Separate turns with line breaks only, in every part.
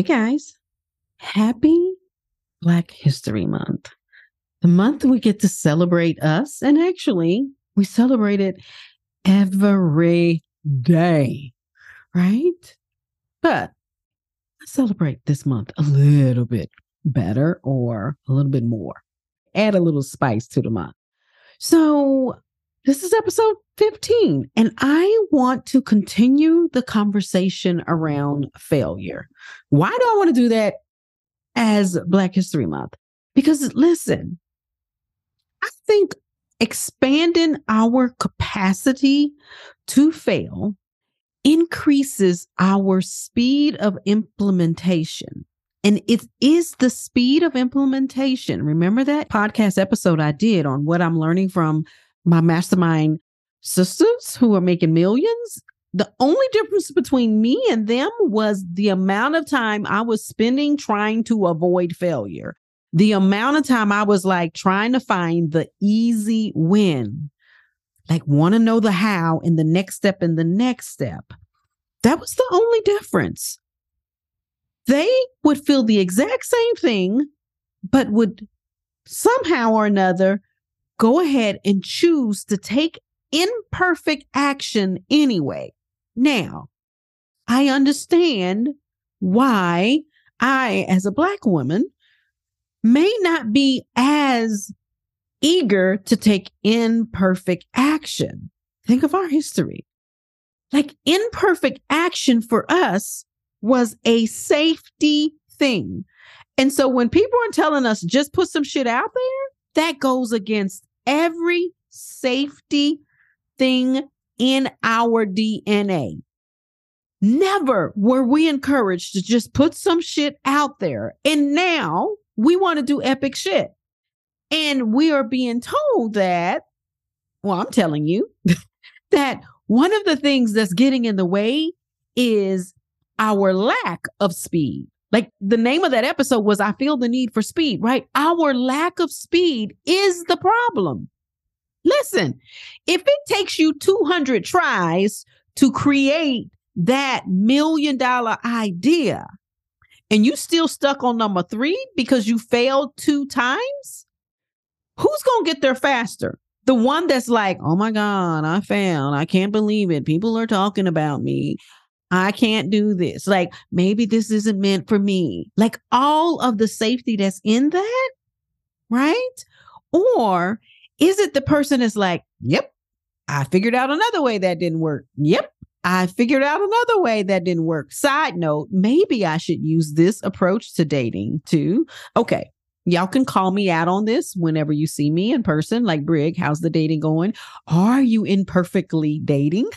Hey guys, happy Black History Month. The month we get to celebrate us, and actually, we celebrate it every day, right? But let's celebrate this month a little bit better or a little bit more. Add a little spice to the month. So, this is episode 15, and I want to continue the conversation around failure. Why do I want to do that as Black History Month? Because listen, I think expanding our capacity to fail increases our speed of implementation. And it is the speed of implementation. Remember that podcast episode I did on what I'm learning from my mastermind sisters who are making millions. The only difference between me and them was the amount of time I was spending trying to avoid failure. The amount of time I was like trying to find the easy win, like want to know the how and the next step and the next step. That was the only difference. They would feel the exact same thing, but would somehow or another go ahead and choose to take imperfect action anyway. Now, I understand why I, as a Black woman, may not be as eager to take imperfect action. Think of our history. Like imperfect action for us was a safety thing. And so when people are telling us just put some shit out there, that goes against every safety thing in our DNA. Never were we encouraged to just put some shit out there. And now we want to do epic shit. And we are being told that, well, I'm telling you that one of the things that's getting in the way is our lack of speed. Like the name of that episode was I Feel the Need for Speed, right? Our lack of speed is the problem. Listen, if it takes you 200 tries to create that million dollar idea and you still stuck on number three because you failed two times, who's going to get there faster? The one that's like, oh my God, I failed. I can't believe it. People are talking about me. I can't do this. Like, maybe this isn't meant for me. Like, all of the safety that's in that, right? Or is it the person is like, yep, I figured out another way that didn't work. Yep, I figured out another way that didn't work. Side note, maybe I should use this approach to dating too. Okay. Y'all can call me out on this whenever you see me in person. Like, Brig, how's the dating going? Are you imperfectly dating?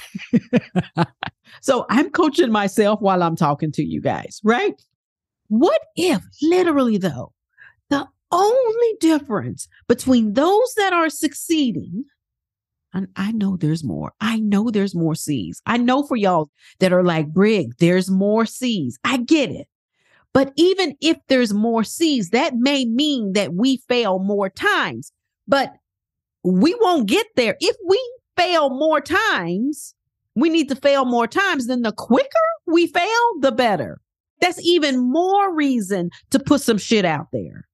so I'm coaching myself while I'm talking to you guys, right? What if, literally, though, the only difference between those that are succeeding and I know there's more. I know there's more C's. I know for y'all that are like, Brig, there's more C's. I get it. But even if there's more C's, that may mean that we fail more times. But we won't get there. If we fail more times, we need to fail more times. Then the quicker we fail, the better. That's even more reason to put some shit out there.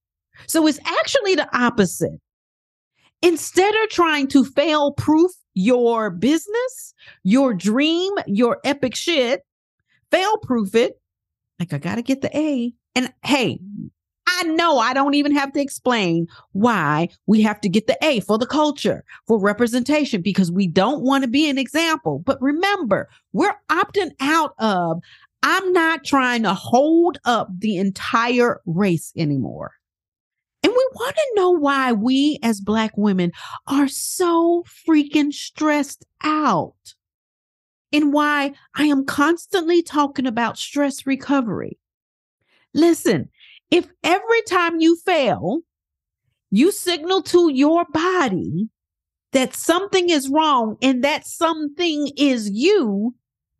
So it's actually the opposite. Instead of trying to fail proof your business, your dream, your epic shit, fail proof it. Like, I got to get the A. And hey, I know I don't even have to explain why we have to get the A for the culture, for representation, because we don't want to be an example. But remember, we're opting out of, I'm not trying to hold up the entire race anymore. And we want to know why we as Black women are so freaking stressed out. And why I am constantly talking about stress recovery. Listen, if every time you fail, you signal to your body that something is wrong and that something is you,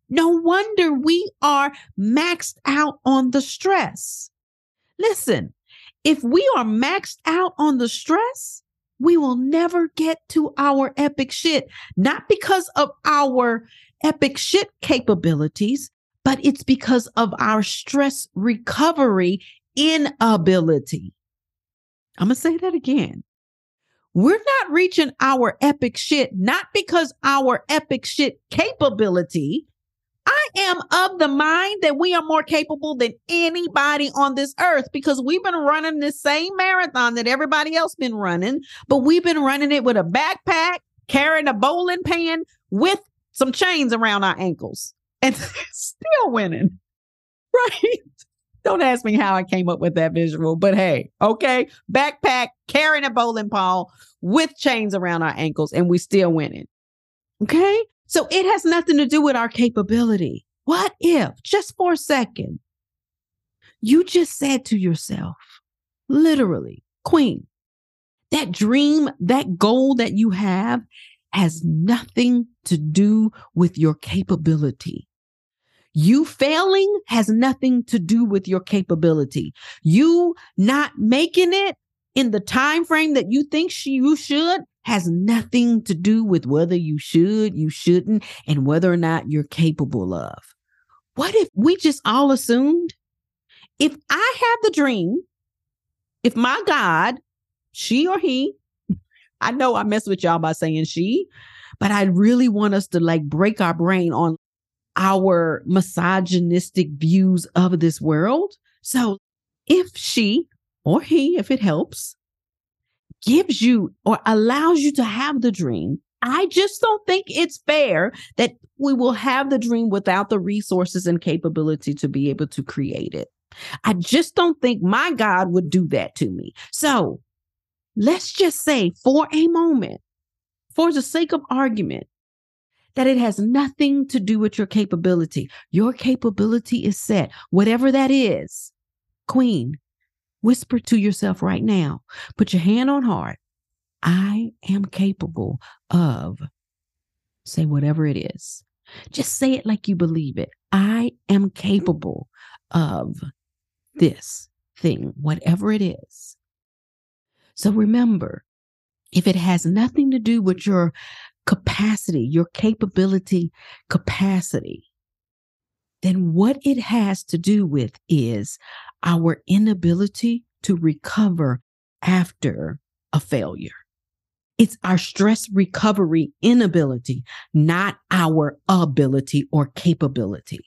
no wonder we are maxed out on the stress. Listen, if we are maxed out on the stress, we will never get to our epic shit, not because of our epic shit capabilities, but it's because of our stress recovery inability. I'm going to say that again. We're not reaching our epic shit, not because our epic shit capability. I am of the mind that we are more capable than anybody on this earth because we've been running this same marathon that everybody else been running, but we've been running it with a backpack, carrying a bowling pin with some chains around our ankles and still winning. Right? Don't ask me how I came up with that visual, but hey, okay, backpack, carrying a bowling ball with chains around our ankles, and we still winning. Okay, so it has nothing to do with our capability. What if, just for a second, you just said to yourself, literally, Queen, that dream, that goal that you have has nothing to do with your capability. You failing has nothing to do with your capability. You not making it in the time frame that you think she, you should has nothing to do with whether you should, you shouldn't, and whether or not you're capable of. What if we just all assumed if I have the dream, if my God, she or he, I know I mess with y'all by saying she, but I really want us to like break our brain on our misogynistic views of this world. So if she or he, if it helps, gives you or allows you to have the dream, I just don't think it's fair that we will have the dream without the resources and capability to be able to create it. I just don't think my God would do that to me. So let's just say for a moment, for the sake of argument, that it has nothing to do with your capability. Your capability is set, whatever that is. Queen, whisper to yourself right now, put your hand on heart. I am capable of, say whatever it is. Just say it like you believe it. I am capable of this thing, whatever it is. So remember, if it has nothing to do with your capacity, your capability capacity, then what it has to do with is our inability to recover after a failure. It's our stress recovery inability, not our ability or capability.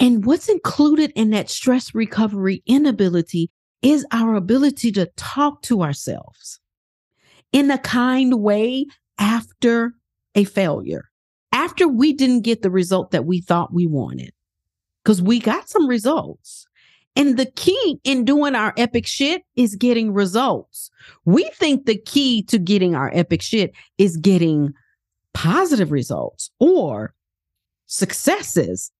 And what's included in that stress recovery inability is our ability to talk to ourselves in a kind way after a failure, after we didn't get the result that we thought we wanted, because we got some results. And the key in doing our epic shit is getting results. We think the key to getting our epic shit is getting positive results or successes,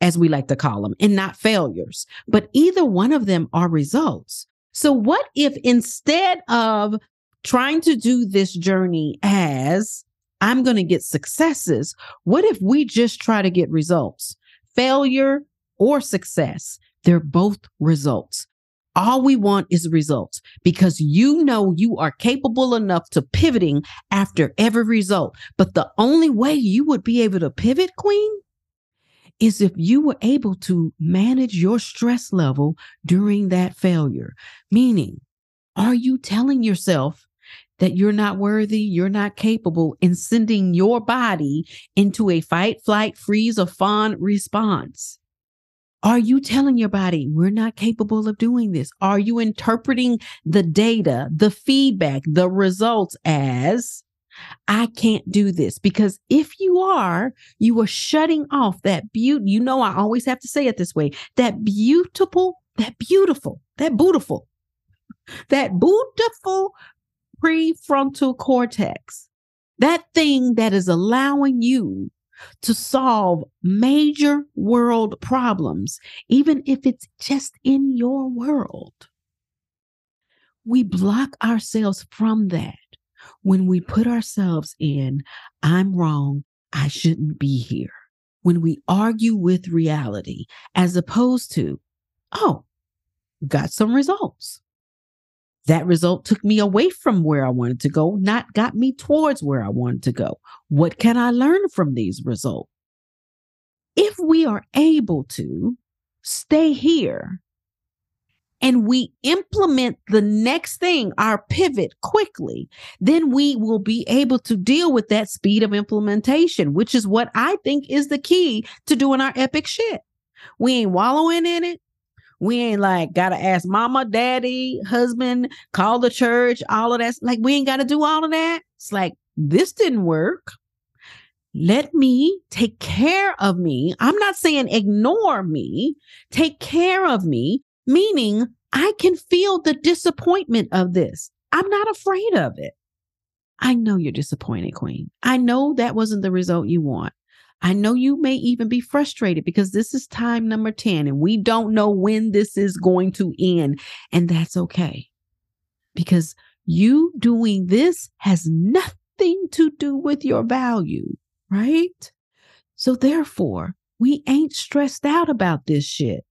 as we like to call them, and not failures. But either one of them are results. So, what if instead of trying to do this journey as I'm going to get successes. What if we just try to get results? Failure or success, they're both results. All we want is results because you know you are capable enough to pivoting after every result. But the only way you would be able to pivot, Queen, is if you were able to manage your stress level during that failure. Meaning, are you telling yourself that you're not worthy, you're not capable in sending your body into a fight, flight, freeze, or fawn response? Are you telling your body we're not capable of doing this? Are you interpreting the data, the feedback, the results as I can't do this? Because if you are, you are shutting off that beauty. You know, I always have to say it this way that beautiful, that beautiful, that beautiful, that beautiful prefrontal cortex, that thing that is allowing you to solve major world problems, even if it's just in your world. We block ourselves from that when we put ourselves in, I'm wrong, I shouldn't be here. When we argue with reality, as opposed to, oh, got some results. That result took me away from where I wanted to go, not got me towards where I wanted to go. What can I learn from these results? If we are able to stay here and we implement the next thing, our pivot quickly, then we will be able to deal with that speed of implementation, which is what I think is the key to doing our epic shit. We ain't wallowing in it. We ain't like gotta ask mama, daddy, husband, call the church, all of that. Like we ain't gotta do all of that. It's like this didn't work. Let me take care of me. I'm not saying ignore me. Take care of me, meaning I can feel the disappointment of this. I'm not afraid of it. I know you're disappointed, Queen. I know that wasn't the result you want. I know you may even be frustrated because this is time number 10 and we don't know when this is going to end. And that's okay because you doing this has nothing to do with your value, right? So therefore, we ain't stressed out about this shit.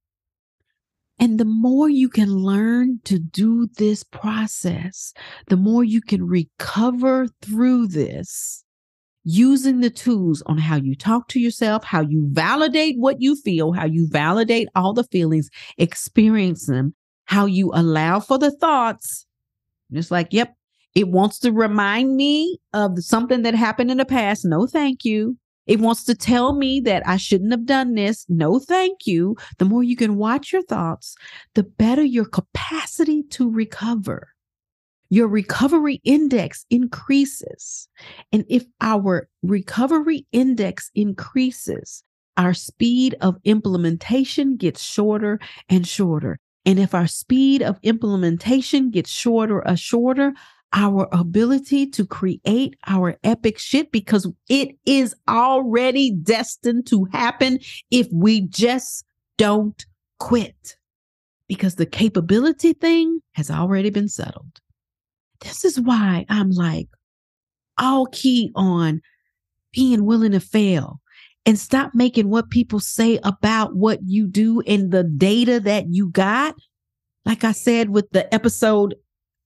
And the more you can learn to do this process, the more you can recover through this using the tools on how you talk to yourself, how you validate what you feel, how you validate all the feelings, experience them, how you allow for the thoughts. Just like, yep, it wants to remind me of something that happened in the past. No, thank you. It wants to tell me that I shouldn't have done this. No, thank you. The more you can watch your thoughts, the better your capacity to recover your recovery index increases. And if our recovery index increases, our speed of implementation gets shorter and shorter. And if our speed of implementation gets shorter and shorter, our ability to create our epic shit because it is already destined to happen if we just don't quit. Because the capability thing has already been settled. This is why I'm like all key on being willing to fail and stop making what people say about what you do and the data that you got. Like I said with the episode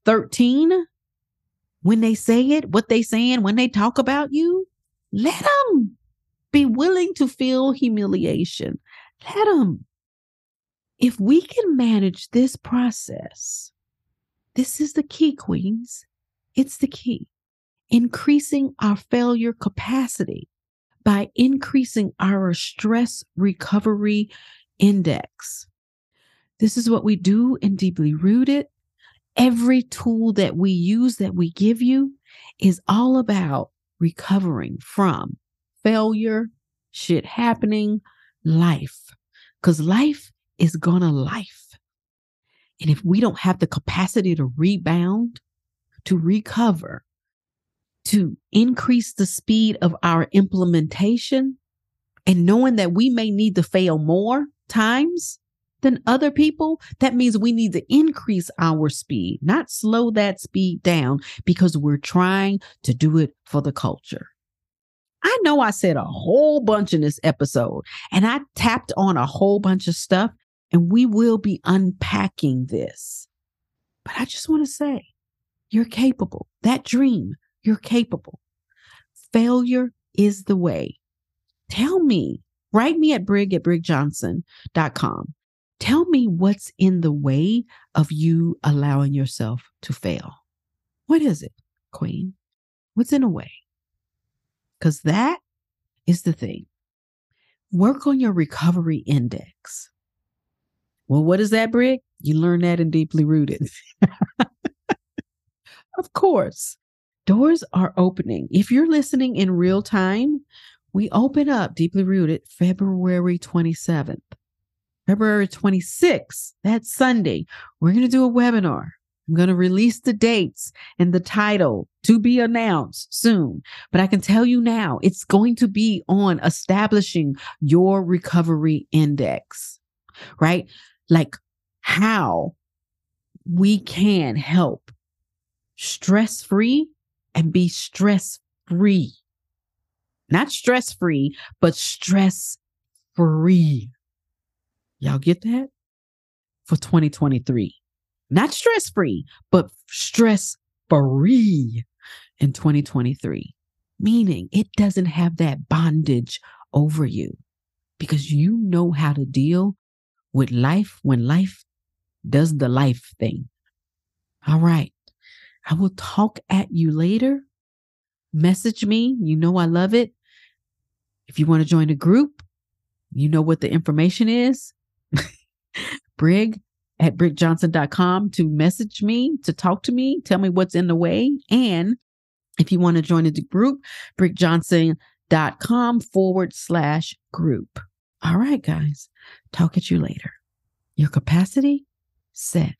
13, when they say it, what they saying, when they talk about you, let them be willing to feel humiliation. Let them. If we can manage this process, this is the key, Queens. It's the key. Increasing our failure capacity by increasing our stress recovery index. This is what we do in Deeply Rooted. Every tool that we use that we give you is all about recovering from failure, shit happening, life. Because life is gonna life. And if we don't have the capacity to rebound, to recover, to increase the speed of our implementation, and knowing that we may need to fail more times than other people, that means we need to increase our speed, not slow that speed down because we're trying to do it for the culture. I know I said a whole bunch in this episode and I tapped on a whole bunch of stuff and we will be unpacking this. But I just want to say, you're capable. That dream, you're capable. Failure is the way. Tell me, write me at brig at brigjohnson.com. Tell me what's in the way of you allowing yourself to fail. What is it, Queen? What's in the way? Because that is the thing. Work on your recovery index. Well, what is that, Brig? You learn that in Deeply Rooted. of course, doors are opening. If you're listening in real time, we open up Deeply Rooted February 27th. February 26th, that Sunday, we're going to do a webinar. I'm going to release the dates and the title to be announced soon. But I can tell you now, it's going to be on establishing your recovery index, right? Like how we can help stress free and be stress free. Not stress free, but stress free. Y'all get that? For 2023. Not stress free, but stress free in 2023. Meaning it doesn't have that bondage over you because you know how to deal with life when life does the life thing. All right. I will talk at you later. Message me. You know I love it. If you want to join a group, you know what the information is. Brig at brigjohnson.com to message me, to talk to me, tell me what's in the way. And if you want to join the group, brigjohnson.com forward slash group. All right, guys, talk at you later. Your capacity set.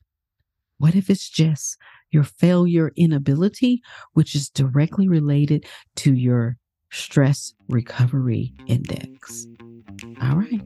What if it's just your failure inability, which is directly related to your stress recovery index? All right.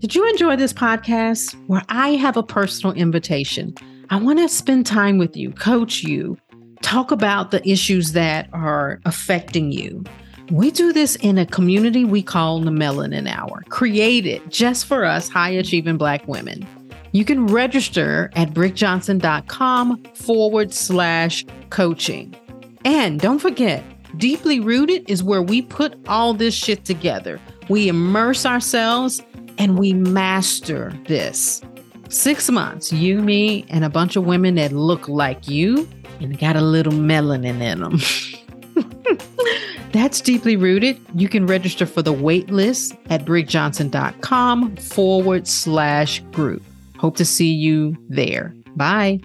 Did you enjoy this podcast where I have a personal invitation? I want to spend time with you, coach you, talk about the issues that are affecting you. We do this in a community we call the Melanin Hour, created just for us high achieving Black women. You can register at brigjohnson.com forward slash coaching. And don't forget, Deeply Rooted is where we put all this shit together. We immerse ourselves and we master this. Six months, you, me, and a bunch of women that look like you and got a little melanin in them. That's deeply rooted. You can register for the wait list at brigjohnson.com forward slash group. Hope to see you there. Bye.